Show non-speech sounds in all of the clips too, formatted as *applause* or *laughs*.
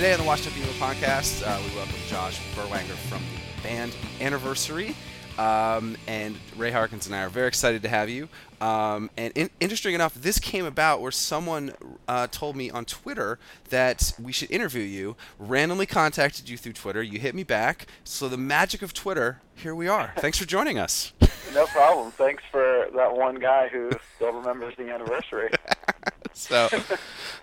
Today on the Washington Up podcast, uh, we welcome Josh Berwanger from the band Anniversary. Um, and Ray Harkins and I are very excited to have you. Um, and in- interesting enough, this came about where someone uh, told me on Twitter that we should interview you. Randomly contacted you through Twitter. You hit me back. So the magic of Twitter, here we are. Thanks for joining us. *laughs* No problem. Thanks for that one guy who still remembers the anniversary. *laughs* so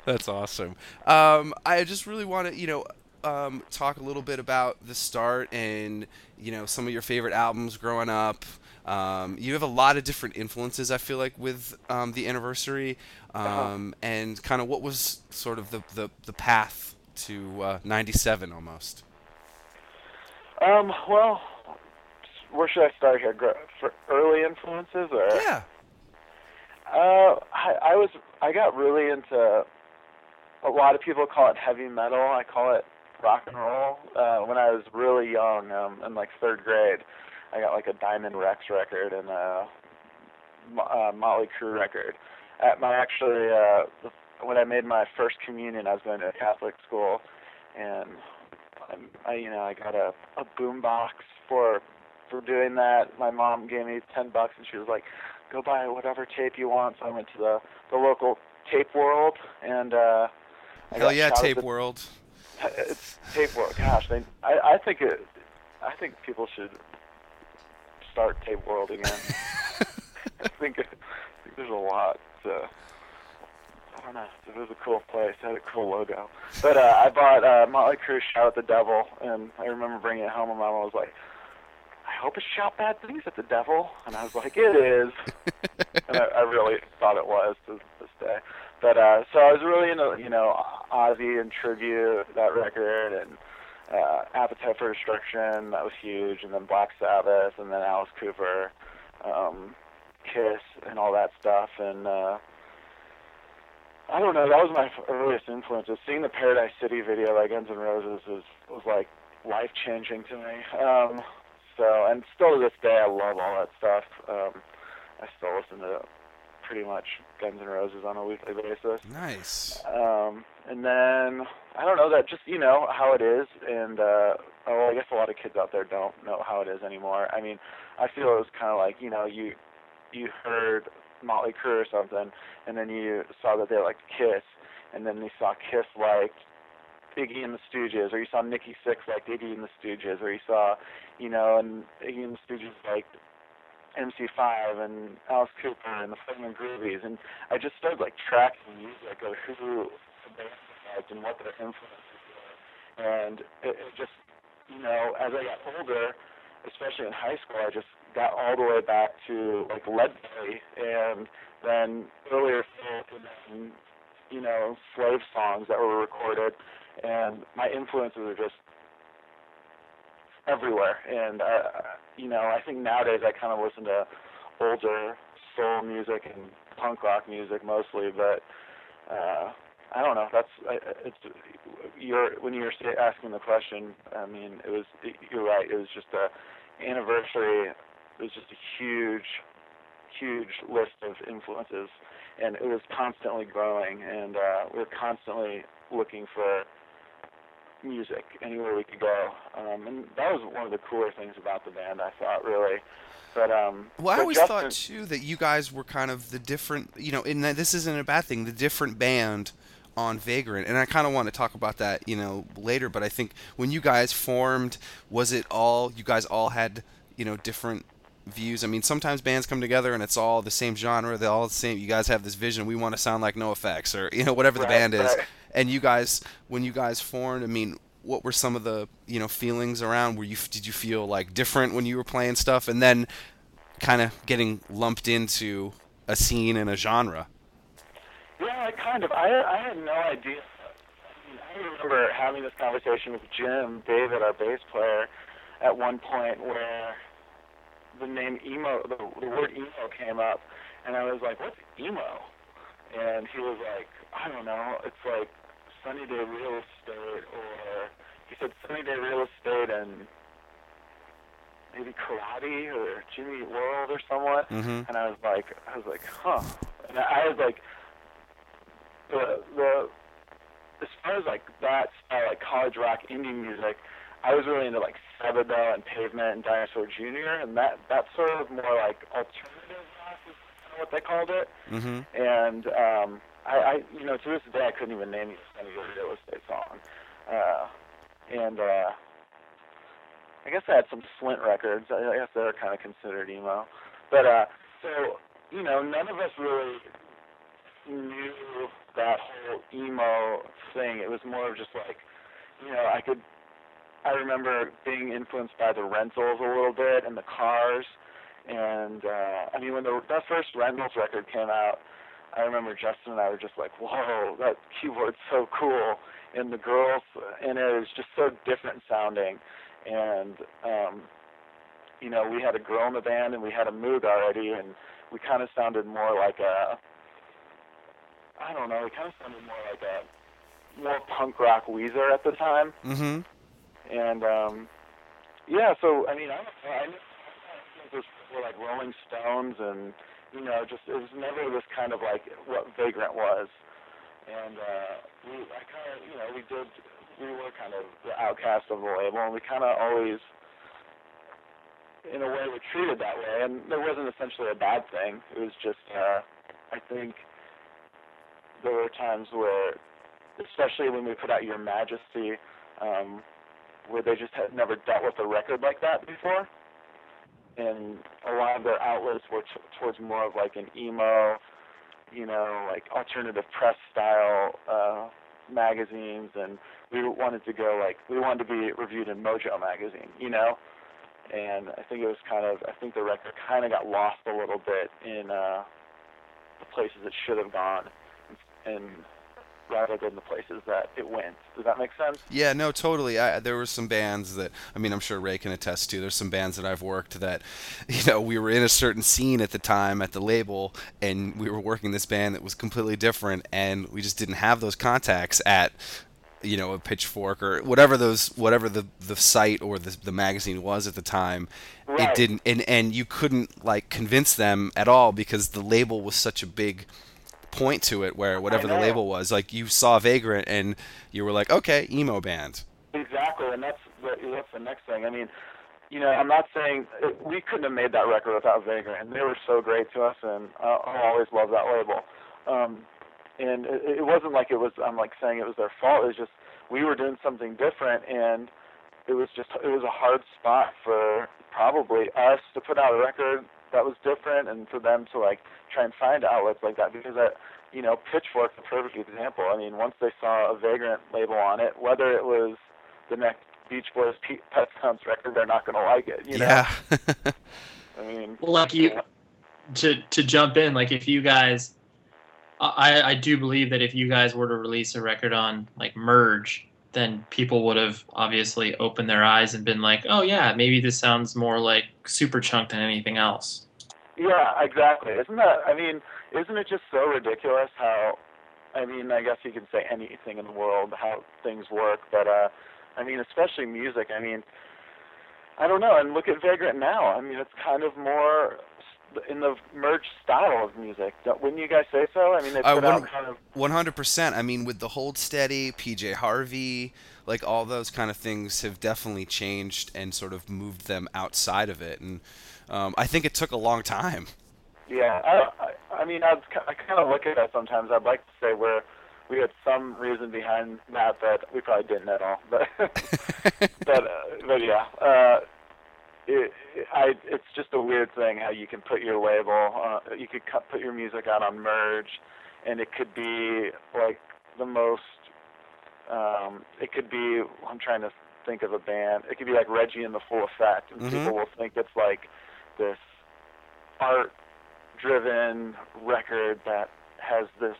that's awesome. Um, I just really want to, you know, um, talk a little bit about the start and you know some of your favorite albums growing up. Um, you have a lot of different influences. I feel like with um, the anniversary, um, and kind of what was sort of the the, the path to uh, '97 almost. Um, well, where should I start here? For early influences, or Yeah. uh, I, I was I got really into. A lot of people call it heavy metal. I call it rock and roll. Uh, when I was really young, um, in like third grade, I got like a Diamond Rexx record and a Mo- uh, Motley Crue record. At my actually, uh, when I made my first communion, I was going to a Catholic school, and I, you know, I got a a boom box for for doing that. My mom gave me ten bucks, and she was like, "Go buy whatever tape you want." So I went to the the local tape world, and uh, I Hell yeah, Tape World. It's tape world. Gosh, they, I I think it. I think people should start tape world again. *laughs* I think I think there's a lot. To, I don't know. It was a cool place. It had a cool logo. But uh, I bought uh, Motley Crue "Shout at the Devil," and I remember bringing it home, and Mom was like, "I hope it shout bad things at the devil," and I was like, "It is," *laughs* and I, I really thought it was to this day. But uh, so I was really into you know Ozzy and Tribute that record and uh, Appetite for Destruction that was huge, and then Black Sabbath, and then Alice Cooper, um, Kiss, and all that stuff. And uh, I don't know, that was my earliest influences. Seeing the Paradise City video by Guns N' Roses was was like life changing to me. Um, so and still to this day, I love all that stuff. Um, I still listen to pretty much Guns N' Roses on a weekly basis. Nice. Um, and then I don't know that just you know how it is, and uh, oh, I guess a lot of kids out there don't know how it is anymore. I mean, I feel it was kind of like you know you you heard Motley Crue or something, and then you saw that they liked Kiss, and then you saw Kiss like Iggy and the Stooges, or you saw Nikki Sixx like Iggy and the Stooges, or you saw you know and Iggy and the Stooges like MC5 and Alice Cooper and the Flaming Groovies, and I just started like tracking music of who the band was and what their influences were, and it, it just you know as I got older, especially in high school, I just got all the way back to like Leadbelly and then earlier folk and then you know slave songs that were recorded, and my influences are just everywhere. And uh, you know, I think nowadays I kind of listen to older soul music and punk rock music mostly, but uh, I don't know. That's it's you're when you're asking the question. I mean, it was you're right. It was just a anniversary. It was just a huge, huge list of influences, and it was constantly growing. And uh, we were constantly looking for music anywhere we could go. Um, and that was one of the cooler things about the band, I thought, really. But um, well, I always Justin, thought too that you guys were kind of the different, you know, and this isn't a bad thing, the different band on Vagrant, and I kind of want to talk about that, you know, later. But I think when you guys formed, was it all you guys all had, you know, different views? I mean, sometimes bands come together and it's all the same genre, they're all the same. You guys have this vision, we want to sound like NOFX, or you know, whatever the Right, band is. right. And you guys, when you guys formed, I mean, what were some of the you know feelings around? Were you did you feel like different when you were playing stuff, and then kind of getting lumped into a scene and a genre? Yeah, I kind of. I I had no idea. I, remember having this conversation with Jim David, our bass player, at one point where the name emo, the, the word emo came up, and I was like, "What's emo?" And he was like, "I don't know. It's like Sunny Day Real Estate, or he said Sunny Day Real Estate and maybe karate or Jimmy World or someone." Mm-hmm. And I was like, I was like, huh. And I was like, the the as far as like that style, like college rock indie music, I was really into like Sebadoh and Pavement and Dinosaur Jr. and that that's sort of more like alternative rock is kind of what they called it. Mm-hmm. And um, I, I, you know, to this day, I couldn't even name you any the real estate song. Uh, and uh, I guess I had some Flint records. I, I guess they're kind of considered emo. But uh, so you know, none of us really knew that whole emo thing. It was more of just like, you know, I could. I remember being influenced by the rentals a little bit and the cars, and uh, I mean when the that first rentals record came out, I remember Justin and I were just like, whoa, that keyboard's so cool, and the girls in it is just so different sounding, and um, you know we had a girl in the band and we had a Moog already, and we kind of sounded more like a I don't know, we kind of sounded more like a more punk rock Weezer at the time. Mm-hmm. and um yeah so i mean i know i it was were like rolling stones and you know just it was never this kind of like what vagrant was. And uh we i kind of you know we did we were kind of the outcast of the label and we kind of always in a way were treated that way. And there wasn't essentially a bad thing. It was just uh i think there were times where especially when we put out your majesty um where they just had never dealt with a record like that before. And a lot of their outlets were t- towards more of like an emo, you know, like alternative press style uh, magazines. And we wanted to go like, we wanted to be reviewed in Mojo magazine, you know? And I think it was kind of, I think the record kind of got lost a little bit in uh, the places it should have gone. And rather than the places that it went. Does that make sense? Yeah, no, totally. I, there were some bands that I mean, I'm sure Ray can attest to. There's some bands that I've worked that, *laughs* you know, we were in a certain scene at the time at the label, and we were working this band that was completely different, and we just didn't have those contacts at, you know, a Pitchfork or whatever those whatever the the site or the the magazine was at the time. right. It didn't, and and you couldn't like convince them at all because the label was such a big point to it where whatever the label was like you saw vagrant and you were like okay emo band Exactly, and that's the, that's the next thing. I mean, you know, I'm not saying we couldn't have made that record without Vagrant, and they were so great to us, and I'll always love that label. Um, and it, it wasn't like it was. I'm like saying it was their fault. It was just we were doing something different, and it was just it was a hard spot for probably us to put out a record that was different, and for them to like try and find outlets like that because that you know Pitchfork's a perfect example. I mean, once they saw a Vagrant label on it, whether it was the next Beach Boys Pete Pet Sounds record, they're not going to like it. You know? yeah *laughs* I mean, Well, like you, to to jump in, like if you guys, I I do believe that if you guys were to release a record on like Merge, then people would have obviously opened their eyes and been like, oh yeah, maybe this sounds more like Superchunk than anything else. Yeah, exactly. Isn't that? I mean, isn't it just so ridiculous how? I mean, I guess you can say anything in the world how things work, but uh, I mean, especially music. I mean, I don't know. And look at Vagrant now. I mean, it's kind of more in the merged style of music. Wouldn't you guys say so? I mean, they I put out wouldn't- kind of One hundred percent. I mean, with the Hold Steady, PJ Harvey, like all those kind of things have definitely changed and sort of moved them outside of it. And um, I think it took a long time. Yeah, I, I, I mean, I'd, I kind of look at that sometimes. I'd like to say we're we had some reason behind that, but we probably didn't at all. But *laughs* but uh, but yeah, uh, it, I it's just a weird thing how you can put your label, uh, you could cut, put your music out on Merge, and it could be like the most. Um, it could be. I'm trying to think of a band. It could be like Reggie and the Full Effect, and Mhm. people will think it's like this art driven record that has this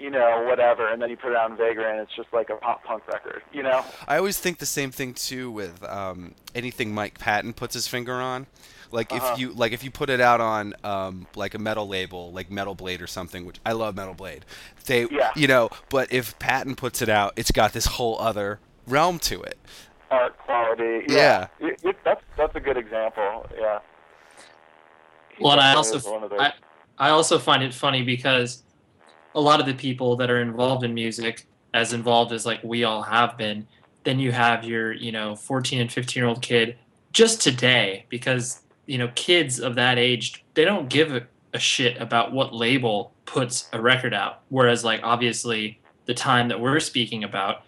you know whatever and then you put it on Vagrant and it's just like a pop punk record you know I always think the same thing too with um, anything Mike Patton puts his finger on. Like Uh-huh. if you like if you put it out on um, like a metal label like Metal Blade or something, which I love Metal Blade. They Yeah. you know, but if Patton puts it out, it's got this whole other realm to it. art quality Yeah. It- it- that's that's a good example yeah Well, and I also is one of those. I, I also find it funny because a lot of the people that are involved in music, as involved as like we all have been, then you have your you know 14 and 15 year old kid just today because you know kids of that age they don't give a, a shit about what label puts a record out whereas like obviously the time that we're speaking about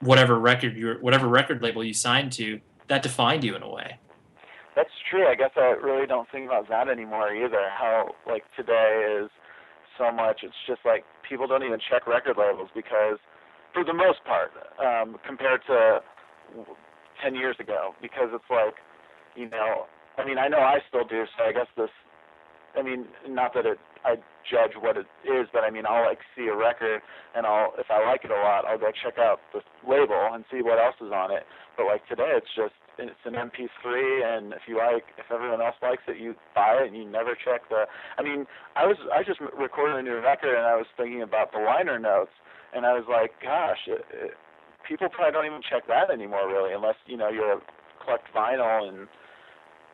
whatever record you whatever record label you signed to that defined you in a way That's true. I guess I really don't think about that anymore either. How like today is so much. It's just like people don't even check record labels because, for the most part, um, compared to ten years ago, because it's like, you know, I mean, I know I still do. So I guess this. I mean, not that it. I judge what it is, but I mean, I'll like see a record, and I'll if I like it a lot, I'll go check out the label and see what else is on it. But like today, it's just it's an MP3, and if you like, if everyone else likes it, you buy it, and you never check the. I mean, I was I just recorded a new record, and I was thinking about the liner notes, and I was like, gosh, it, it, people probably don't even check that anymore, really, unless you know you're collect vinyl, and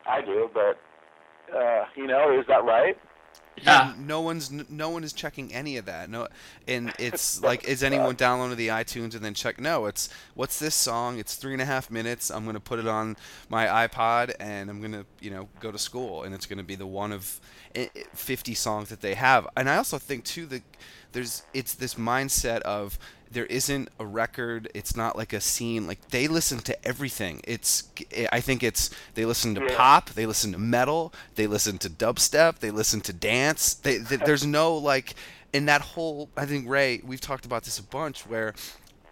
I do, but uh, you know, is that right? Yeah no one's no one is checking any of that. No, and it's like, is anyone *laughs* downloading the iTunes and then check? No, it's what's this song? It's three and a half minutes. I'm gonna put it on my iPod and I'm gonna you know go to school and it's gonna be the one of i- i- 50 songs that they have. And I also think too that there's it's this mindset of there isn't a record it's not like a scene like they listen to everything. It's i think it's they listen to pop they listen to metal they listen to dubstep they listen to dance. They, th *laughs* there's no like in that whole i think ray we've talked about this a bunch where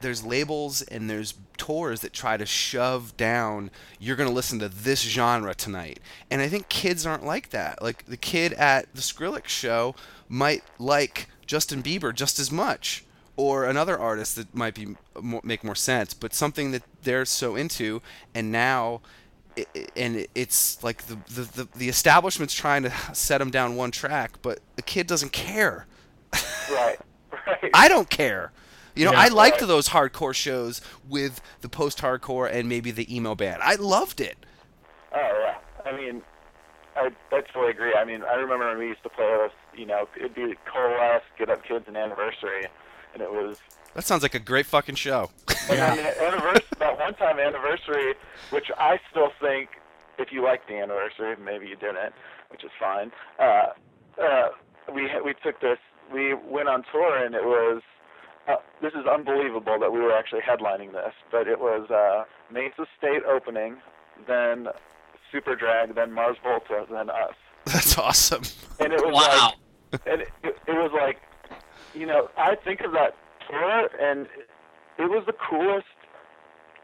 there's labels and there's tours that try to shove down you're going to listen to this genre tonight. And i think kids aren't like that. Like the kid at the skrillex show might like justin bieber just as much or another artist that might be make more sense but something that they're so into and now i- i- and it's like the, the, the, the establishment's trying to set them down one track but the kid doesn't care Right, right. *laughs* I don't care. You know, Yeah. I liked Right. those hardcore shows with the post-hardcore and maybe the emo band. I loved it. Oh yeah. I mean, I, I totally agree. I mean, I remember when we used to play with, you know, it'd be Coalesce, Get Up Kids, and Anniversary, and it was That sounds like a great fucking show. *laughs* And then anniversary, that one time anniversary, which I still think, if you like the anniversary, maybe you didn't, which is fine. Uh, uh, we we took this, we went on tour, and it was. Uh, this is unbelievable that we were actually headlining this, but it was uh, Mates of State opening, then Superdrag, then Mars Volta, then us, *laughs* That's awesome. and it was wow like and it, it, was like, you know, I think of that tour, and it was the coolest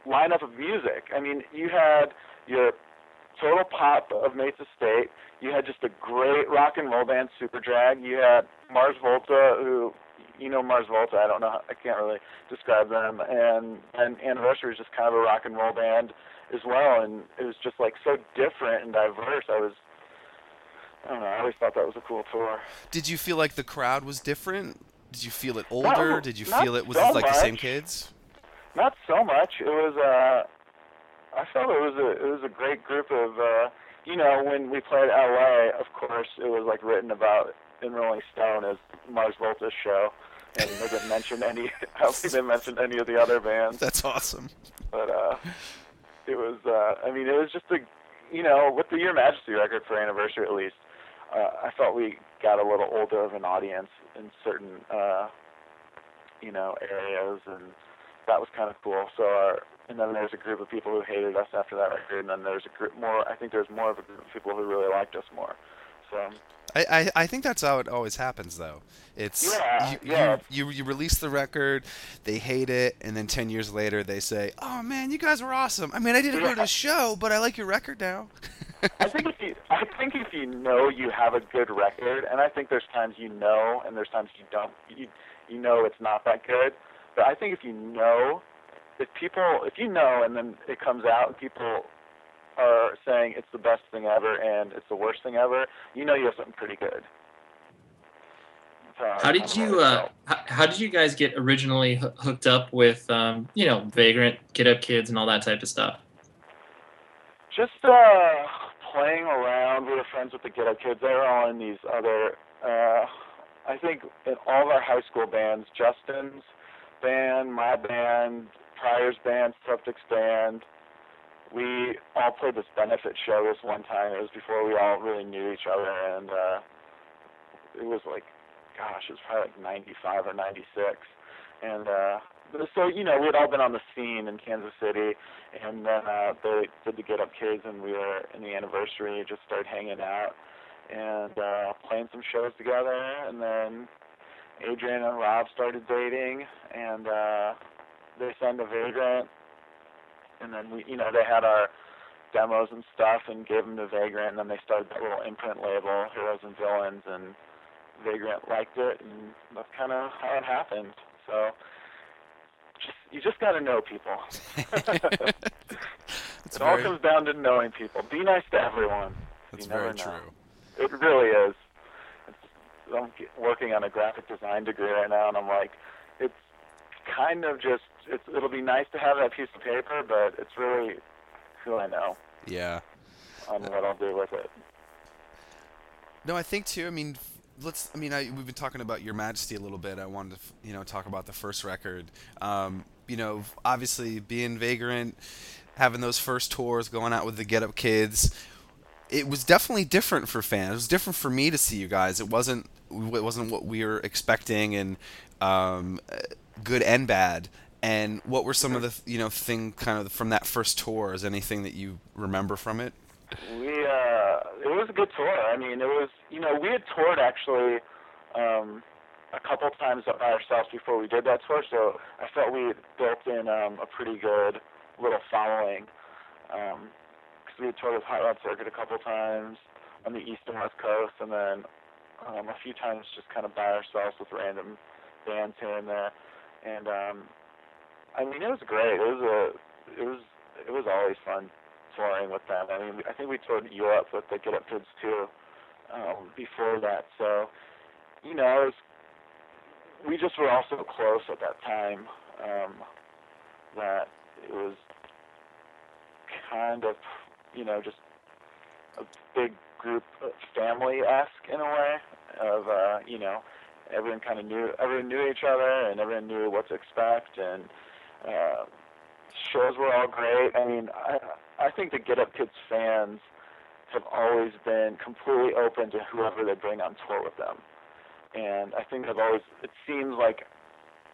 lineup of music. I mean, you had your total pop of Mates of State. You had just a great rock and roll band, Superdrag. You had Mars Volta, who, you know, Mars Volta. I don't know. I can't really describe them. And and Anniversary is just kind of a rock and roll band as well. And it was just like so different and diverse. I was I don't know. I always thought that was a cool tour. Did you feel like the crowd was different? Did you feel it older? Did you feel it was so it like the same kids? Not so much. It was. Uh, I felt it was a it was a great group of. Uh, you know, when we played LA, of course, it was like written about in Rolling Stone as Mars Volta's show, and they didn't mention any. *laughs* I don't think they mentioned any of the other bands. *laughs* That's awesome. but uh, it was. Uh, I mean, it was just a, you know, with the Your Majesty record for anniversary at least, uh, I felt we got a little older of an audience in certain, uh, you know, areas, and that was kind of cool. So, our, and then there's a group of people who hated us after that record, and then there's a group more. I think there's more of a group of people who really liked us more. So, I, I, I think that's how it always happens though. It's Yeah, you, yeah. you, you you release the record, they hate it, and then ten years later they say, "Oh man, you guys were awesome. I mean, I didn't go to the show, but I like your record now." I think if you, I think if you know you have a good record, and I think there's times you know, and there's times you don't, you, you know it's not that good. But I think if you know, if people, if you know, and then it comes out, and people are saying it's the best thing ever and it's the worst thing ever, you know you have something pretty good. So, How did you uh, how, how did you guys get originally hoo- hooked up with um, you know Vagrant, Get Up Kids, and all that type of stuff? just uh playing around. We were friends with the Get Up Kids. They were all in these other. uh I think in all of our high school bands, Justin's band, my band, Pryor's band, Suptic's band. We all played this benefit show this one time. It was before we all really knew each other, and uh it was like, gosh, it was probably like '95 or '96, and uh so you know we had all been on the scene in Kansas City, and then uh, they did the Get Up Kids, and we were in the anniversary, just started hanging out and uh, playing some shows together, and then Adrian and Rob started dating, and uh, they signed to Vagrant, and then we, you know, they had our demos and stuff, and gave them to Vagrant, and then they started that little imprint label, Heroes and Villains, and Vagrant liked it, and that's kind of how it happened. So. Just, you just got to know people. *laughs* It all comes down to knowing people. Be nice to everyone. that's you very know. true. It really is. It's, I'm working on a graphic design degree right now, and I'm like, it's kind of just. It's, it'll be nice to have that piece of paper, but it's really who I know Yeah. on what I'll do with it. No, I think too. I mean, let's. I mean, I, we've been talking about Your Majesty a little bit. I wanted to, you know, talk about the first record. Um, you know, obviously being Vagrant, having those first tours, going out with the Get Up Kids. It was definitely different for fans. It was different for me to see you guys. It wasn't. It wasn't what we were expecting, and um, good and bad. And what were some of the, you know, thing kind of from that first tour? Is anything that you remember from it? We uh it was a good tour. I mean, it was you know, we had toured actually um a couple times by ourselves before we did that tour, so I felt we had built in um a pretty good little following. Um 'cause we had toured with Hot Rod Circuit a couple times on the east and west coast and then um a few times just kind of by ourselves with random bands here and there. And um I mean, it was great. It was a it was it was always fun touring with them. I mean, I think we toured Europe with the Get Up Kids too um, before that. So, you know, it was, we just were all so close at that time um, that it was kind of, you know, just a big group, family-esque in a way of, uh, you know, everyone kind of knew, everyone knew each other and everyone knew what to expect and. Uh, shows were all great. I mean, I I think the Get Up Kids fans have always been completely open to whoever they bring on tour with them, and I think they've always. It seems like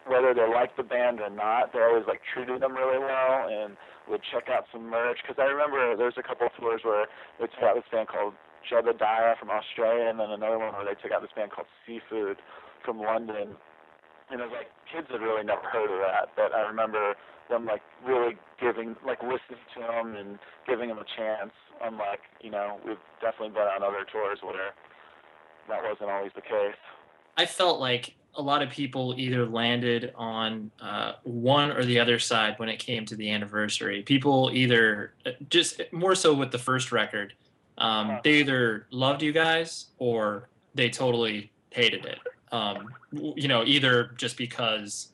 whether they like the band or not, they always like treated them really well and would check out some merch. Because I remember there's a couple of tours where they took out this band called Jebediah from Australia, and then another one where they took out this band called Seafood from London. And it was like kids had really never heard of that, but I remember them like really giving, like listening to them and giving them a chance. Unlike, you know, we've definitely been on other tours where that wasn't always the case. I felt like a lot of people either landed on uh, one or the other side when it came to the anniversary. People either uh, just more so with the first record, Um, they either loved you guys or they totally hated it. Um, you know, either just because,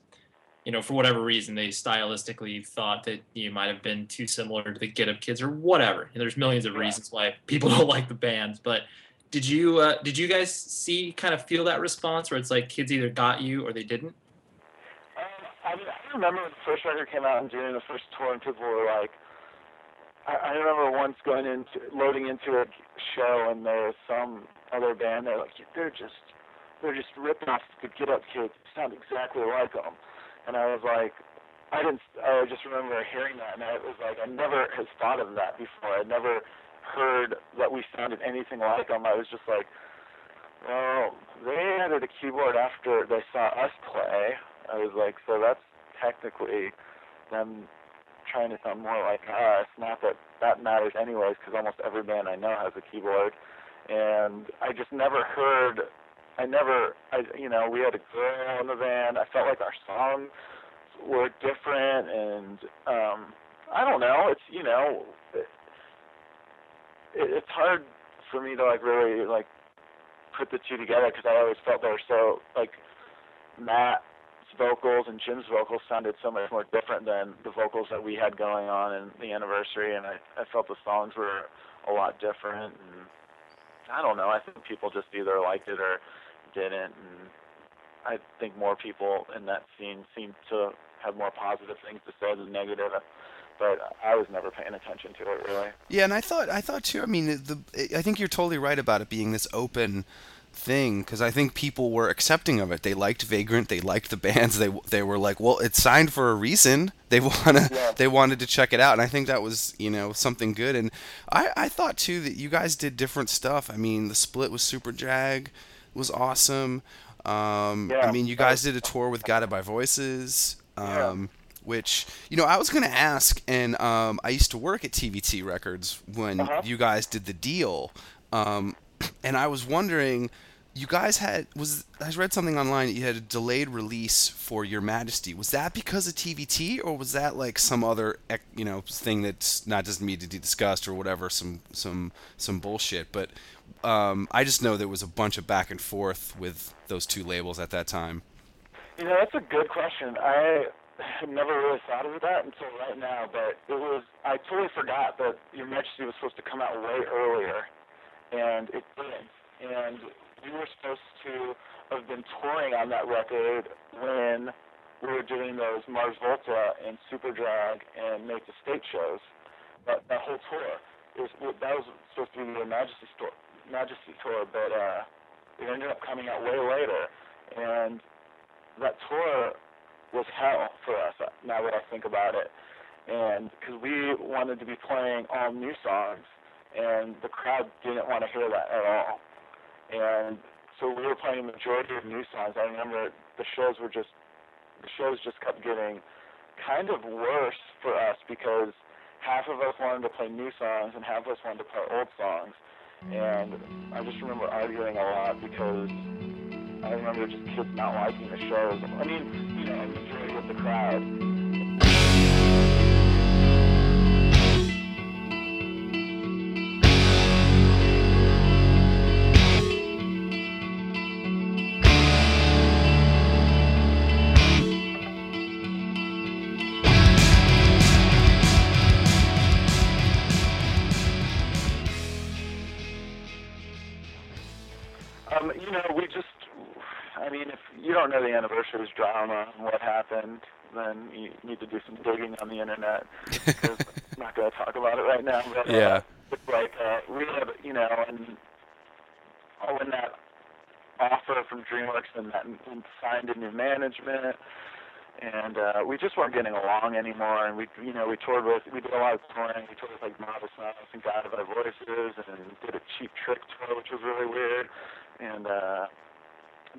you know, for whatever reason they stylistically thought that you might have been too similar to the Get Up Kids or whatever. And there's millions of reasons why people *laughs* don't like the bands, but did you uh, did you guys see kind of feel that response where it's like kids either got you or they didn't? Um, I, mean, I remember when the first record came out and doing the first tour, and people were like, I, I remember once going into loading into a show, and there was some other band. They're like, they're just they're just ripping off the Get Up Kids. Sound exactly like them. And I was like, I didn't. I just remember hearing that, and I was like, I never had thought of that before. I'd never heard that we sounded anything like them. I was just like, well, they added a keyboard after they saw us play. I was like, so that's technically them trying to sound more like us. Not that that matters anyways, because almost every band I know has a keyboard. And I just never heard. I never. I you know we had a girl in the band. I felt like our songs were different, and um, I don't know. It's you know. It, it, it's hard for me to like really like put the two together because I always felt they were so like Matt's vocals and Jim's vocals sounded so much more different than the vocals that we had going on in the anniversary, and I I felt the songs were a lot different. And I don't know. I think people just either liked it or didn't, and I think more people in that scene seem to have more positive things to say than negative. But I was never paying attention to it really. Yeah, and I thought I thought too. I mean, the I think you're totally right about it being this open thing because I think people were accepting of it. They liked Vagrant, they liked the bands. They they were like, well, it's signed for a reason. They *laughs* wanna Yeah. they wanted to check it out, and I think that was you know something good. And I I thought too that you guys did different stuff. I mean, the split with Superdrag was awesome. Um, I mean, you guys did a tour with Guided by Voices. Yeah. Um, which you know I was gonna ask, and um, I used to work at TVT Records when Uh-huh. you guys did the deal, um, *clears throat* and I was wondering, you guys had was I read something online that you had a delayed release for Your Majesty. Was that because of TVT, or was that like some other you know thing that's not doesn't need to be discussed or whatever, some some some bullshit? But um, I just know there was a bunch of back and forth with those two labels at that time. You know, that's a good question. I never really thought of that until right now, but it was I totally forgot that Your Majesty was supposed to come out way earlier, and it didn't. And we were supposed to have been touring on that record when we were doing those Mars Volta and Superdrag and Mates of State shows. That that whole tour it was that was supposed to be the Majesty tour, Majesty tour, but uh, it ended up coming out way later, and that tour was hell for us. uh, Now that I think about it, and because we wanted to be playing all new songs, and the crowd didn't want to hear that at all, and so we were playing the majority of new songs. I remember the shows were just the shows just kept getting kind of worse for us because half of us wanted to play new songs and half of us wanted to play old songs. And I just remember arguing a lot because I remember just kids not liking the shows. I mean, you know, a majority of the crowd. Know the anniversary's drama and what happened, then you need to do some digging on the internet. I'm *laughs* not going to talk about it right now. But, uh, Yeah. like, uh, we had, you know, and oh, when that offer from DreamWorks and that and signed a new management, and uh, we just weren't getting along anymore. And we, you know, we toured with, we did a lot of touring. We toured with like Modest Mouse and Guided by Voices, and did a Cheap Trick tour, which was really weird. And uh,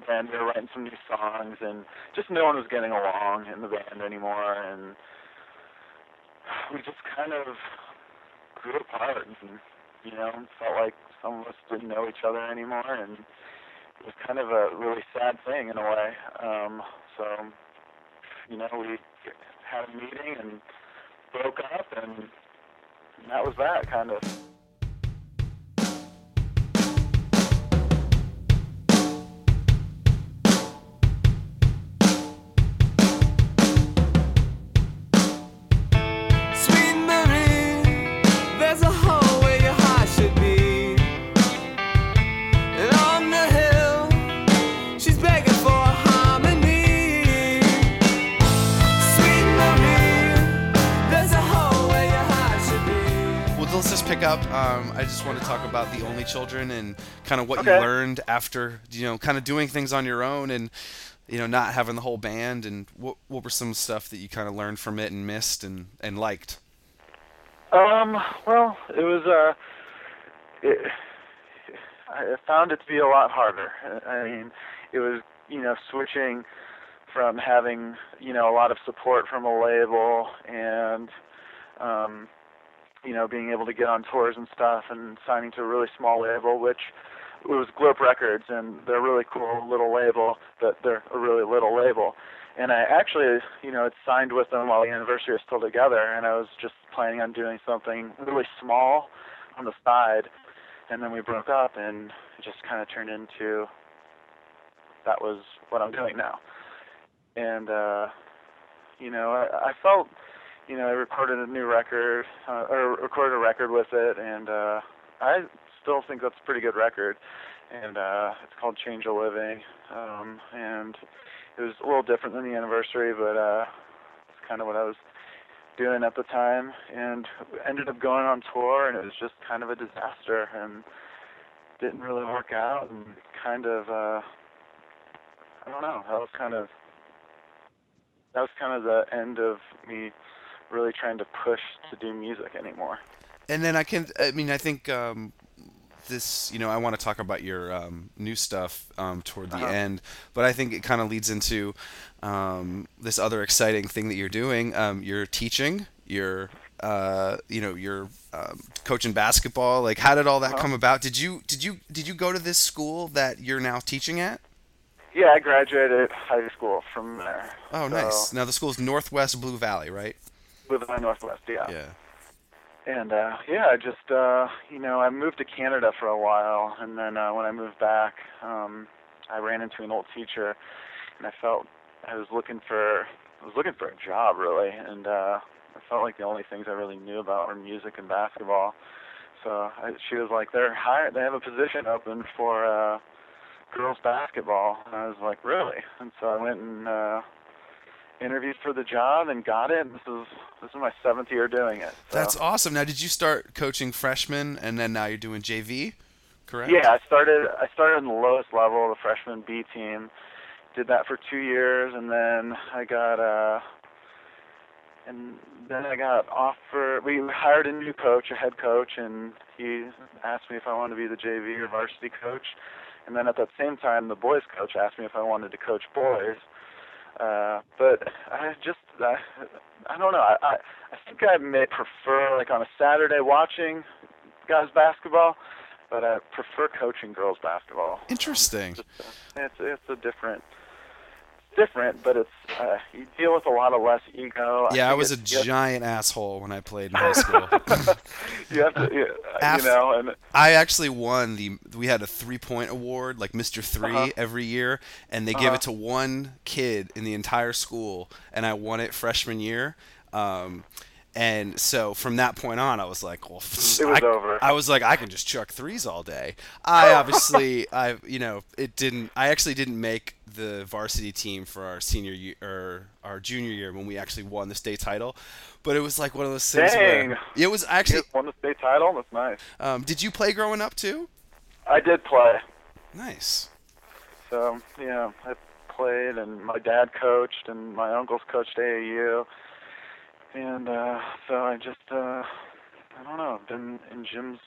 then we were writing some new songs, and just no one was getting along in the band anymore. And we just kind of grew apart, and you know, felt like some of us didn't know each other anymore, and it was kind of a really sad thing in a way. Um, so you know, we had a meeting and broke up, and that was that kind of. Um, I just want to talk about the Only Children and kind of what Okay. you learned after, you know, kind of doing things on your own and, you know, not having the whole band. And what what were some stuff that you kind of learned from it and missed and and liked? Um, well, it was uh, it, I found it to be a lot harder. I mean, it was you know switching from having you know a lot of support from a label and um, you know being able to get on tours and stuff and signing to a really small label, which was Glope Records, and they're a really cool little label, but they're a really little label. And I actually, you know, had signed with them while the anniversary was still together, and I was just planning on doing something really small on the side. And then we broke up, and it just kind of turned into that was what I'm doing now. And uh, you know, I, I felt, you know, I recorded a new record, uh, or recorded a record with it, and uh, I still think that's a pretty good record. And uh, it's called Change of Living, um, and it was a little different than the anniversary, but uh, it's kind of what I was doing at the time, and ended up going on tour, and it was just kind of a disaster, and didn't really work out, and kind of, uh, I don't know, that was kind of, that was kind of the end of me really trying to push to do music anymore. And then I can, I mean, I think um, this, you know, I want to talk about your um, new stuff um, toward the Uh-huh. end, but I think it kind of leads into um, this other exciting thing that you're doing. Um, you're teaching. You're, uh, you know, you're um, coaching basketball. Like, how did all that Uh-huh. come about? Did you, did you, did you go to this school that you're now teaching at? Yeah, I graduated high school from there. Oh, So, nice. Now the school's Northwest Blue Valley, right? Living in Northwest, yeah. Yeah. And uh yeah, I just uh you know, I moved to Canada for a while and then uh when I moved back, um I ran into an old teacher and I felt I was looking for I was looking for a job really and uh I felt like the only things I really knew about were music and basketball. So I, she was like they're hired they have a position open for uh girls basketball and I was like, Really? And so I went and uh interviewed for the job and got it and this is this is my seventh year doing it. So. That's awesome. Now, did you start coaching freshmen and then now you're doing JV? Correct. Yeah, I started. I started in the lowest level, the freshman B team. Did that for two years, and then I got uh, and then I got offered. We hired a new coach, a head coach, and he asked me if I wanted to be the JV or varsity coach. And then at that same time, the boys coach asked me if I wanted to coach boys. Uh, but I just, I, I don't know. I, I, I think I may prefer like on a Saturday watching guys basketball, but I prefer coaching girls basketball. Interesting. Just, uh, it's it's a different, different, but it's uh, you deal with a lot of less ego. Yeah, I think was a giant asshole when I played in high school. *laughs* you have to, you, you know, and I actually won the. We had a three-point award, like Mr. 3 Uh-huh. every year, and they give Uh-huh. it to one kid in the entire school, and I won it freshman year. Um, and so from that point on, I was like, well, It was I, over. I was like, I can just chuck threes all day. I *laughs* obviously, I, you know, it didn't. I actually didn't make the varsity team for our senior year or our junior year when we actually won the state title. But it was like one of those things Dang. where it was actually. won the state title. That's nice. Um, did you play growing up too? I did play, Nice. so yeah, I played, and my dad coached, and my uncles coached AAU, and uh, so I just, uh, I don't know, been in gyms.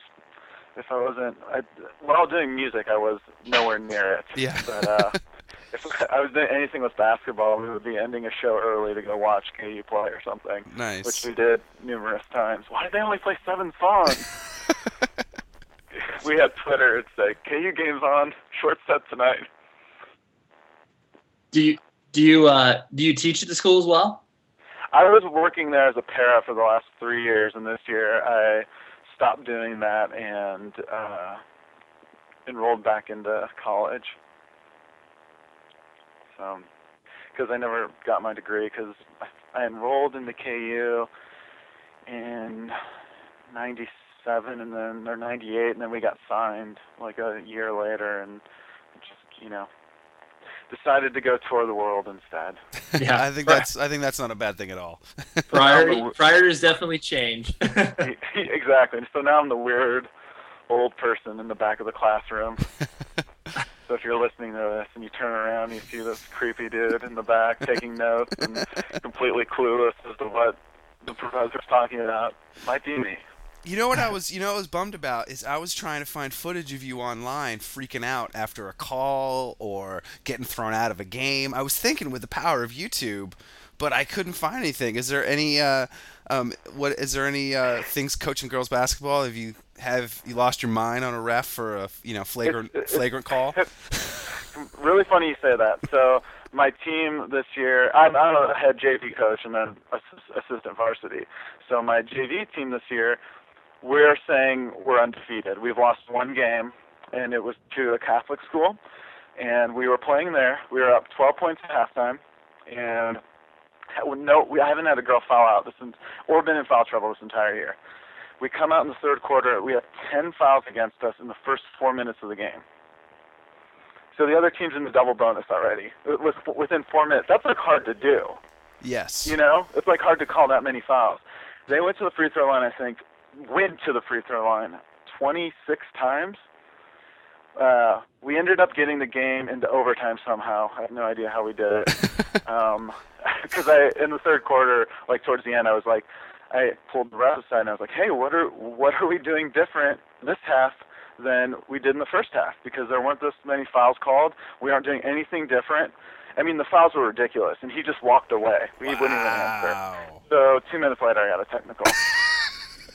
If I wasn't, I, while doing music, I was nowhere near it. Yeah. But uh, *laughs* if I was doing anything with basketball, we would be ending a show early to go watch KU play or something, Nice. which we did numerous times. Why did they only play seven songs? *laughs* we had Twitter. It's like KU games on, short set tonight. Do you do you uh, do you teach at the school as well? I was working there as a para for the last three years, and this year I stopped doing that and uh, enrolled back into college. So, because I never got my degree, because I enrolled into KU in '97 and then or '98, and then we got signed like a year later, and just you know decided to go tour the world instead. *laughs* Yeah, I think that's I think that's not a bad thing at all. *laughs* priority priorities definitely change. *laughs* exactly. So now I'm the weird old person in the back of the classroom. so if you're listening to this and you turn around, you see this creepy dude in the back taking notes and completely clueless as to what the professor's talking about, might be me. You know what I was you know what I was bummed about is I was trying to find footage of you online freaking out after a call or getting thrown out of a game. I was thinking with the power of YouTube, but I couldn't find anything. Is there any uh um what is there any uh things coaching girls basketball? Have you have you lost your mind on a ref for a you know flagrant It's- it's- flagrant call? *laughs* really funny you say that. So my team this year, I'm, I'm a head JV coach and then assist, assistant varsity. So my JV team this year, we're saying we're undefeated. We've lost one game, and it was to a Catholic school, and we were playing there. We were up 12 points at halftime, and no, we I haven't had a girl foul out this or been in foul trouble this entire year. We come out in the third quarter. We have 10 fouls against us in the first four minutes of the game. So the other team's in the double bonus already It was within four minutes. That's like hard to do. Yes. You know, it's like hard to call that many fouls. They went to the free throw line. I think went to the free throw line 26 times. Uh, we ended up getting the game into overtime somehow. I have no idea how we did it. *laughs* um, *laughs* because I in the third quarter, like towards the end, I was like, I pulled the ref aside and I was like, Hey, what are what are we doing different this half than we did in the first half? Because there weren't this many fouls called. We aren't doing anything different. I mean, the fouls were ridiculous, and he just walked away. We wouldn't even answer. So two minutes later, I got a technical. *laughs*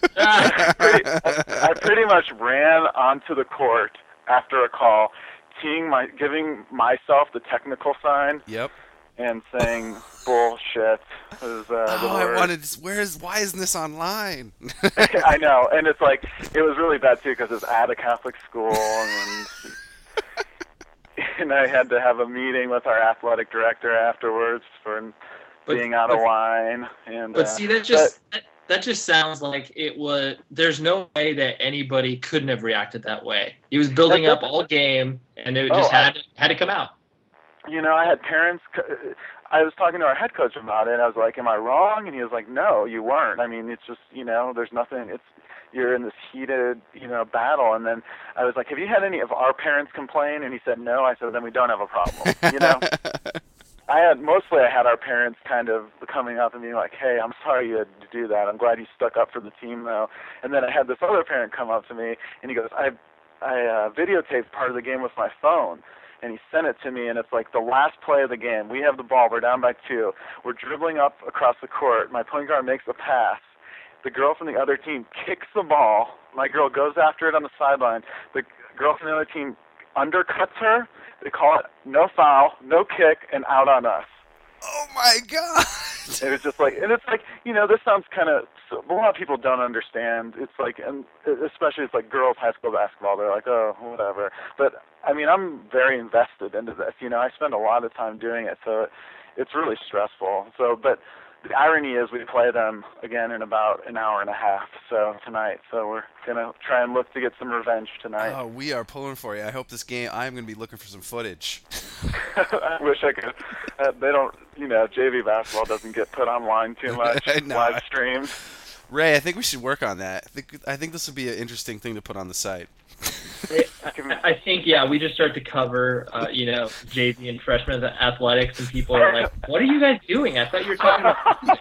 pretty, I pretty much ran onto the court after a call, teeing my, giving myself the technical sign Yep. and saying bullshit was uh, the Oh, I wanted. To, where is? Why isn't this online? *laughs* I know, and it's like it was really bad too because it's at a Catholic school, and *laughs* and I had to have a meeting with our athletic director afterwards for But- being out of line. And But uh, see, that just that, that just sounds like it was. There's no way that anybody couldn't have reacted that way. He was building up all game, and it Oh, just I- had had to come out. you know, I had parents. i was talking to our head coach about it. I was like, "Am I wrong?" And he was like, "No, you weren't. I mean, it's just you know, there's nothing. It's you're in this heated you know battle." And then I was like, "Have you had any of our parents complain?" And he said, "No." I said, "Then we don't have a problem." You know. *laughs* I had mostly I had our parents kind of coming up and being like, "Hey, I'm sorry you had to do that. I'm glad you stuck up for the team, though." And then I had this other parent come up to me and he goes, "I I uh, videotaped part of the game with my phone." And he sent it to me, and it's like the last play of the game. We have the ball. We're down by two. We're dribbling up across the court. My point guard makes a pass. The girl from the other team kicks the ball. My girl goes after it on the sideline. The girl from the other team undercuts her. They call it no foul, no kick, and out on us. oh my god. It was just like, and it's like, you know, this sounds kind of, a lot of people don't understand. It's like, and especially it's like girls high school basketball. They're like, oh, whatever. But I mean, I'm very invested into this. You know, I spend a lot of time doing it, so it's really stressful. So, but the irony is we play them again in about an hour and a half. So tonight, so we're gonna try and look to get some revenge tonight. Oh, we are pulling for you. I hope this game. I'm going to be looking for some footage. *laughs* *laughs* I wish I could. Uh, they don't, you know, JV basketball doesn't get put online too *laughs* much, No. live streamed. Ray, I think we should work on that. I think, I think this would be an interesting thing to put on the site. I I think yeah, we just start to cover, uh, you know, JV and freshman athletics, and people are like, "What are you guys doing? I thought you were talking about."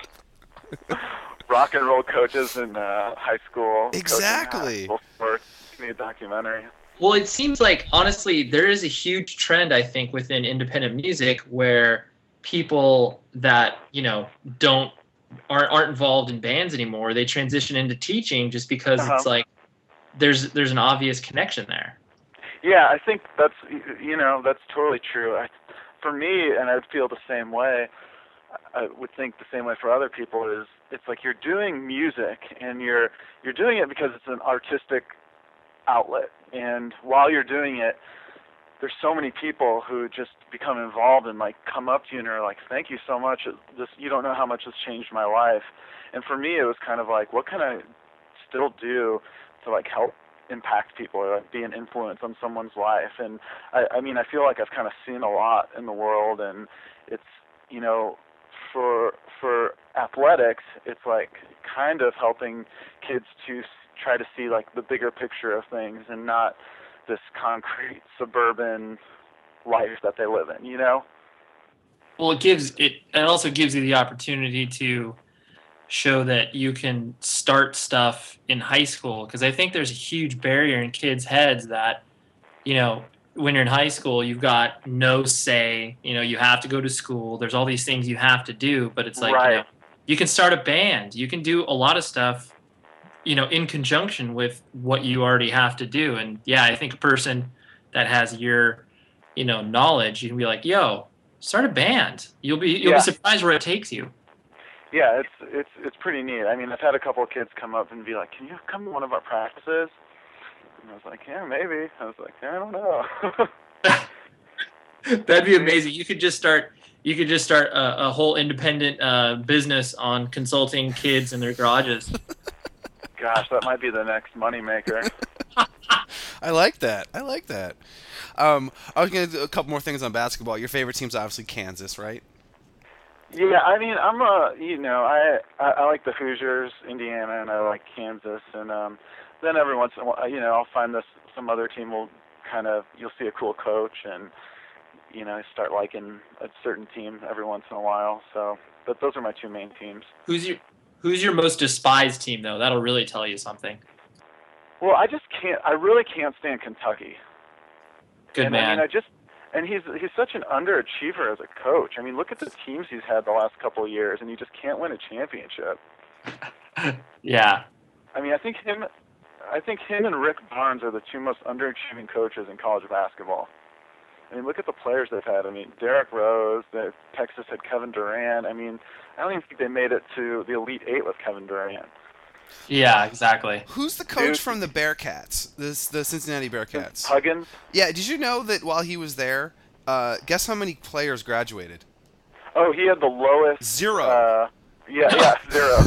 *laughs* Rock and roll coaches in uh, high school. Exactly. high school sports. Need a documentary. Well, it seems like honestly, there is a huge trend I think within independent music where people that you know don't aren't aren't involved in bands anymore. They transition into teaching just because Uh-huh. it's like there's there's an obvious connection there. Yeah, I think that's you know that's totally true. I, for me, and I would feel the same way. I would think the same way for other people. Is it's like you're doing music and you're you're doing it because it's an artistic outlet, and while you're doing it, there's so many people who just become involved and like come up to you and are like, "Thank you so much. This you don't know how much this changed my life." And for me, it was kind of like, what can I still do to like help impact people or like be an influence on someone's life. And I, I mean, I feel like I've kind of seen a lot in the world, and it's you know, for for athletics, it's like kind of helping kids to try to see like the bigger picture of things and not this concrete suburban life that they live in. You know? Well, it gives it. It also gives you the opportunity to show that you can start stuff in high school because I think there's a huge barrier in kids' heads that, you know, when you're in high school, you've got no say. You know, you have to go to school. There's all these things you have to do, but it's like you, know, you can start a band. You can do a lot of stuff, you know, in conjunction with what you already have to do. And yeah, I think a person that has your, you know, knowledge, you can be like, yo, start a band. You'll be you'll Yeah. be surprised where it takes you. Yeah, it's it's it's pretty neat. I mean, I've had a couple of kids come up and be like, "Can you come to one of our practices?" And I was like, "Yeah, maybe." I was like, "I don't know." *laughs* That'd be amazing. You could just start. You could just start a, a whole independent uh, business on consulting kids in their garages. Gosh, that might be the next moneymaker. *laughs* I like that. I like that. Um, I was gonna do a couple more things on basketball. Your favorite team's obviously Kansas, right? Yeah, I mean, I'm a, you know, I, I I like the Hoosiers, Indiana, and I like Kansas, and um, then every once in a while, you know, I'll find this some other team will kind of you'll see a cool coach, and you know, start liking a certain team every once in a while. So, but those are my two main teams. Who's your Who's your most despised team though? That'll really tell you something. Well, I just can't. I really can't stand Kentucky. Good and man. I mean, I just and he's he's such an underachiever as a coach. I mean, look at the teams he's had the last couple of years, and he just can't win a championship. *laughs* yeah. I mean, I think him, I think him and Rick Barnes are the two most underachieving coaches in college basketball. I mean, look at the players they've had. I mean, Derrick Rose. The, Texas had Kevin Durant. I mean, I don't even think they made it to the Elite Eight with Kevin Durant. Yeah. Exactly. Who's the coach Dude. from the Bearcats? This the Cincinnati Bearcats. Huggins. Yeah. Did you know that while he was there, uh, guess how many players graduated? Oh, he had the lowest. Zero. Uh, yeah, yeah, *laughs* zero.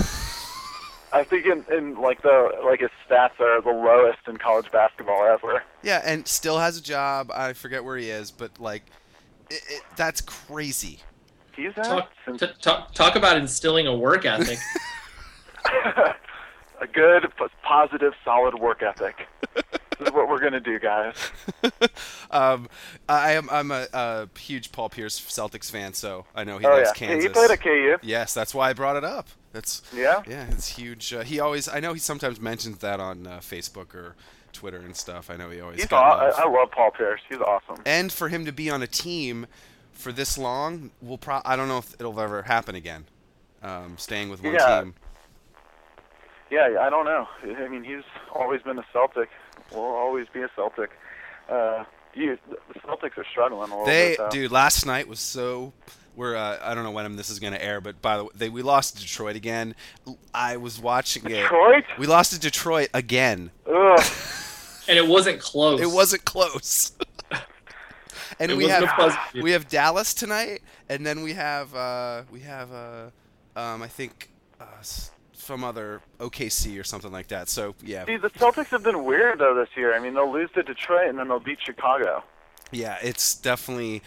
I think in, in like the like his stats are the lowest in college basketball ever. yeah, and still has a job. I forget where he is, but like, it, it, that's crazy. He's at Talk, t- talk talk about instilling a work ethic. *laughs* a good, positive, solid work ethic. this is what we're gonna do, guys. *laughs* um, I am I'm a, a huge Paul Pierce Celtics fan, so I know he oh loves yeah. Kansas. he played at KU. Yes, that's why I brought it up. That's Yeah. yeah, it's huge. Uh, he always I know he sometimes mentions that on uh, Facebook or Twitter and stuff. I know he always He's got aw- I, love. I love Paul Pierce. He's awesome. and for him to be on a team for this long, will pro- I don't know if it'll ever happen again. Um, staying with one Yeah. team. Yeah, I don't know. I mean, he's always been a Celtic. Will always be a Celtic. Uh, you, the Celtics are struggling a little They, bit. Though. dude, last night was so. We're uh, I don't know when this is gonna air, but by the way, they, we lost to Detroit again. I was watching Detroit. it. We lost to Detroit again. Ugh. *laughs* and it wasn't close. It wasn't close. *laughs* and It we have a we have Dallas tonight, and then we have uh, we have uh, um, I think uh, s- some other OKC or something like that. So yeah, See, the Celtics have been weird though this year. I mean, they'll lose to Detroit and then they'll beat Chicago. yeah, it's definitely.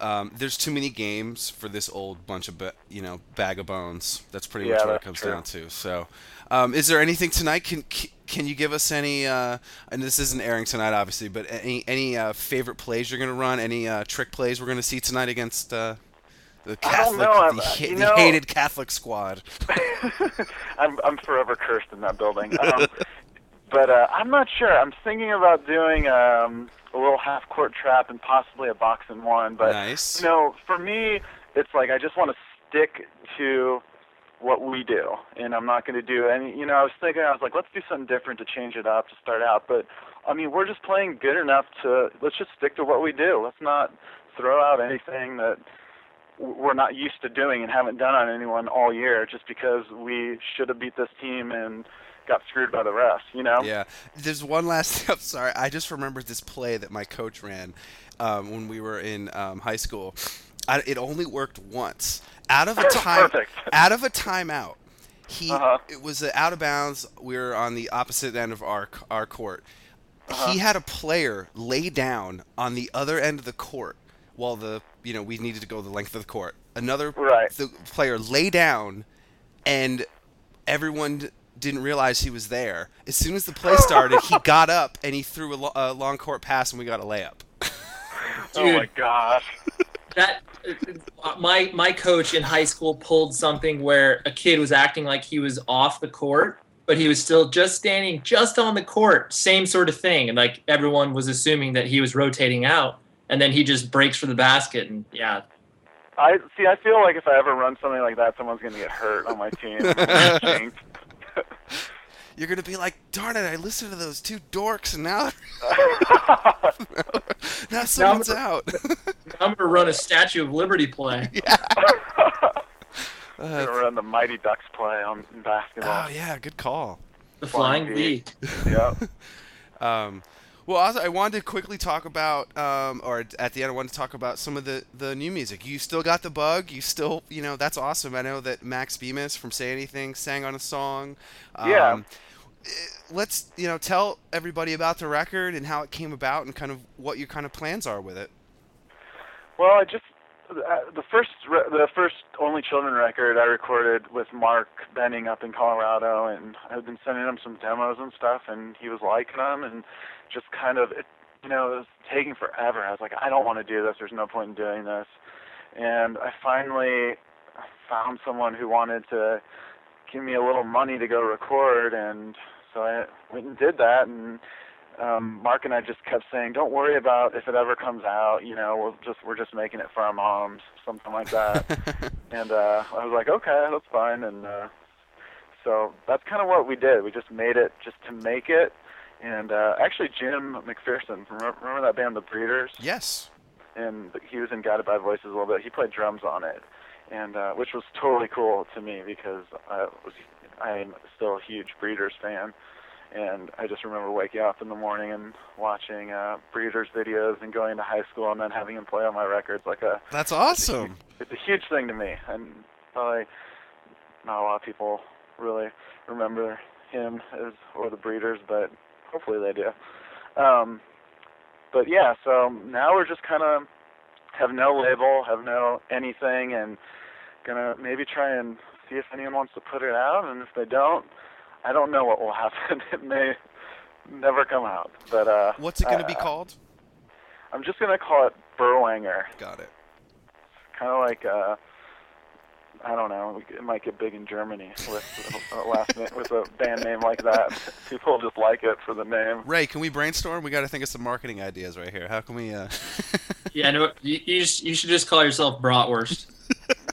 Um, there's too many games for this old bunch of ba- you know bag of bones. That's pretty Yeah, much what it comes true. down to. So, um, is there anything tonight? Can can you give us any? Uh, and this isn't airing tonight, obviously, but any any uh, favorite plays you're gonna run? Any uh, trick plays we're gonna see tonight against uh, the I Catholic, know, I'm- the, ha- you the know- hated Catholic squad? *laughs* I'm I'm forever cursed in that building. Um, *laughs* but uh, I'm not sure. I'm thinking about doing um, a little half court trap and possibly a box and one. But nice. you know, for me, it's like I just want to stick to what we do, and I'm not going to do any. You know, I was thinking, I was like, let's do something different to change it up to start out. But I mean, we're just playing good enough to let's just stick to what we do. Let's not throw out anything that we're not used to doing and haven't done on anyone all year just because we should have beat this team and got screwed by the refs. You know? Yeah. There's one last. thing. *laughs* I'm sorry. I just remembered this play that my coach ran um, when we were in um, high school. I, it only worked once. Out of a *laughs* time, Perfect. out of a timeout, he Uh-huh. it was out of bounds. We were on the opposite end of our our court. he had a player lay down on the other end of the court while the you know we needed to go the length of the court. Another Right. the player lay down, and everyone didn't realize he was there. As soon as the play *laughs* started, he got up and he threw a, lo- a long court pass, and we got a layup. *laughs* Oh my gosh. *laughs* that my my coach in high school pulled something where a kid was acting like he was off the court but he was still just standing just on the court same sort of thing and like everyone was assuming that he was rotating out and then he just breaks for the basket and yeah I see. I feel like if I ever run something like that, someone's gonna get hurt on my team. *laughs* *laughs* You're gonna be like, darn it! I listened to those two dorks, and now *laughs* now someone's out. i'm gonna run a statue of liberty play I'm gonna run the Mighty Ducks play on basketball. oh yeah, good call. the flying Flying v yeah. Um, well, also, I wanted to quickly talk about, um, or at the end, I wanted to talk about some of the, the new music. You still got the bug. You still, you know, that's awesome. I know that Max Bemis from Say Anything sang on a song. Yeah. Um, eh, let's, you know, tell everybody about the record and how it came about and kind of what your kind of plans are with it. Well, I just uh, the first re- the first Only Children record I recorded with Mark Benning up in Colorado, and I've been sending him some demos and stuff, and he was liking them, and just kind of it, you know it was taking forever. I was like, I don't want to do this. There's no point in doing this, and I finally found someone who wanted to give me a little money to go record, and so I went and did that, and um, Mark and I just kept saying, "Don't worry about if it ever comes out. You know, we'll just we're just making it for our moms, something like that." *laughs* and uh, I was like, "Okay, that's fine." And uh, so that's kind of what we did. We just made it just to make it. And uh, actually, Jim Macpherson, remember, remember that band, The Breeders? yes. and he was in Guided by Voices a little bit. He played drums on it, and uh, which was totally cool to me because I was I'm still a huge Breeders fan, and I just remember waking up in the morning and watching uh, Breeders videos and going to high school and then having him play on my records like a That's awesome. it's a huge thing to me, and probably not a lot of people really remember him as or the Breeders, but hopefully they do. Um, but yeah, so now we're just kind of have no label, have no anything, and gonna maybe try and see if anyone wants to put it out, and if they don't, I don't know what will happen. *laughs* it may never come out, but uh, What's it going to be called? I'm just gonna call it Berwanger Got it. kind of like uh I don't know. It might get big in Germany with a last name, with a band name like that. *laughs* People just like it for the name. Ray, can we brainstorm? We got to think of some marketing ideas right here. How can we? Uh... *laughs* yeah no you, you, you should just call yourself bratwurst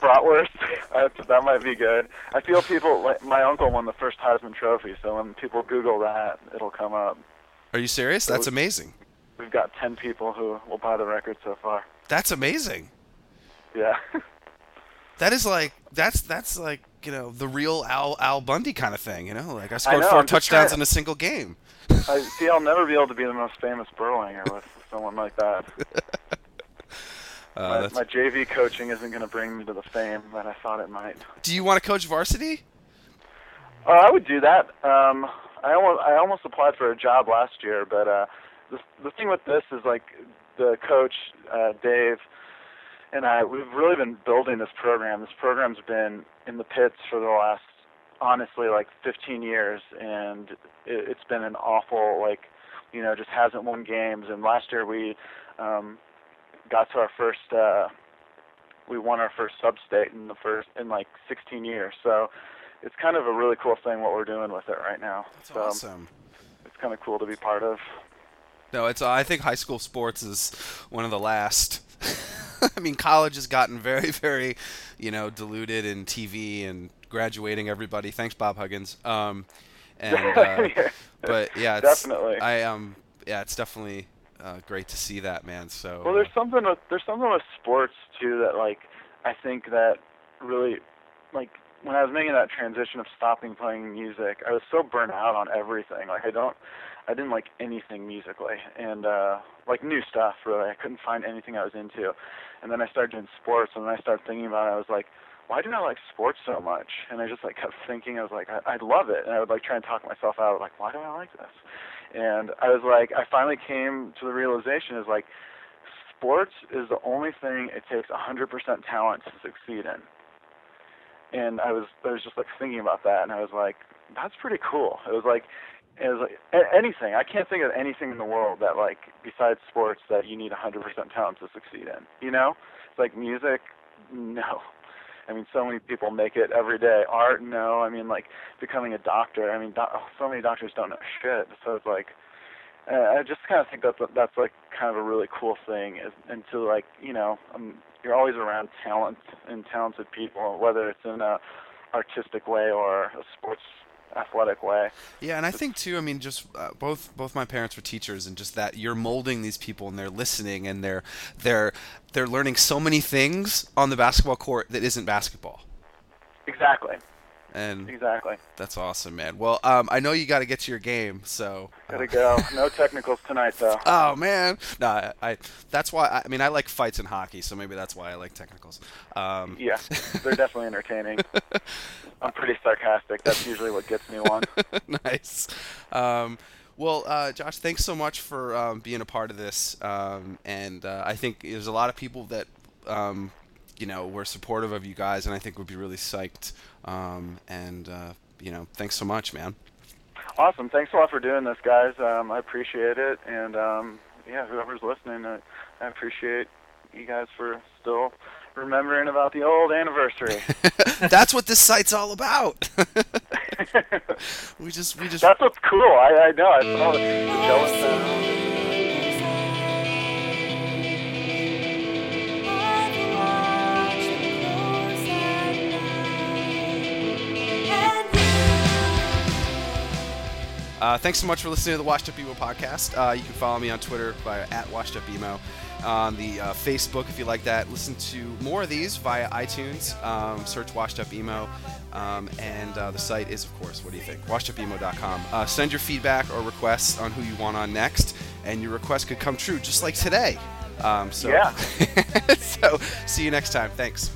Bratwurst. That, that might be good. I feel people. Like, my uncle won the first Heisman Trophy, so when people Google that, it'll come up. Are you serious? That's amazing. We've got ten people who will buy the record so far. That's amazing. Yeah. *laughs* That is like that's that's like you know the real Al Al Bundy kind of thing. You know, like I scored know, 4 I'm touchdowns in a single game. I see. I'll never be able to be the most famous Berwanger with someone like that. *laughs* Uh, My, my JV coaching isn't going to bring me to the fame that I thought it might. Do you want to coach varsity? Uh, I would do that. Um, I almost I almost applied for a job last year, but uh, the the thing with this is like the coach uh, Dave and I we've really been building this program. This program's been in the pits for the last honestly like 15 years, and it, it's been an awful like you know just hasn't won games. And last year we um, got to our first. Uh, we won our first sub-state in the first in like 16 years. So it's kind of a really cool thing what we're doing with it right now. That's so awesome. it's kind of cool to be part of. No, it's. Uh, I think high school sports is one of the last. *laughs* I mean, college has gotten very, very, you know, diluted in TV and graduating everybody. Thanks, Bob Huggins. Um, and *laughs* uh, but yeah, it's, Definitely. I um, yeah, it's definitely uh, great to see that, man. So Well, there's something with there's something with sports too that like I think that really like when I was making that transition of stopping playing music, I was so burnt out on everything. Like I don't I didn't like anything musically and uh like new stuff really. I couldn't find anything I was into. And then I started doing sports and then I started thinking about it. I was like, why do I like sports so much? And I just like kept thinking, I was like, I, I love it. And I would like try and talk myself out like, why do I like this? And I was like, I finally came to the realization is like, sports is the only thing it takes 100% talent to succeed in. And I was I was just like thinking about that, and I was like, that's pretty cool. It was like it was like anything. I can't think of anything in the world that like besides sports that you need 100% talent to succeed in. You know, it's like music. *laughs* No, I mean, so many people make it every day. Art, no. I mean, like becoming a doctor. I mean, do- so many doctors don't know shit. So it's like, uh, I just kind of think that's that's like kind of a really cool thing. Is, and to like, you know, um, you're always around talent and talented people, whether it's in a artistic way or a sports athletic way. Yeah, and I think too. I mean, just uh, both both my parents were teachers, and just that you're molding these people, and they're listening, and they're they're they're learning so many things on the basketball court that isn't basketball. Exactly. And Exactly. that's awesome, man. Well, um, I know you got to get to your game, so. Gotta go. No technicals tonight, though. *laughs* Oh man, no, I, I that's why I, I mean I like fights in hockey, so maybe that's why I like technicals. Um, Yeah, they're definitely entertaining. *laughs* I'm pretty sarcastic. That's usually what gets me one. *laughs* nice. Um, well, uh, Josh, thanks so much for um, being a part of this. Um, and uh, I think there's a lot of people that, um, you know, we're supportive of you guys, and I think we'd be really psyched. Um, and uh, you know, thanks so much, man. Awesome. Thanks a lot for doing this, guys. Um, I appreciate it. And um, yeah, whoever's listening, I, I appreciate you guys for still remembering about the old anniversary. *laughs* *laughs* that's what this site's all about. *laughs* we just, we just. That's what's cool. I, I know. I saw the jealous Uh, thanks so much for listening to the Washed Up Emo podcast. Uh, you can follow me on Twitter by at Washed Up Emo. On the uh, Facebook, if you like that, listen to more of these via iTunes. Um, search Washed Up Emo. Um, and uh, the site is, of course, what do you think? WashedUpEmo.com. Uh, send your feedback or requests on who you want on next, and your request could come true, just like today. Um, so, Yeah. *laughs* so, see you next time. Thanks.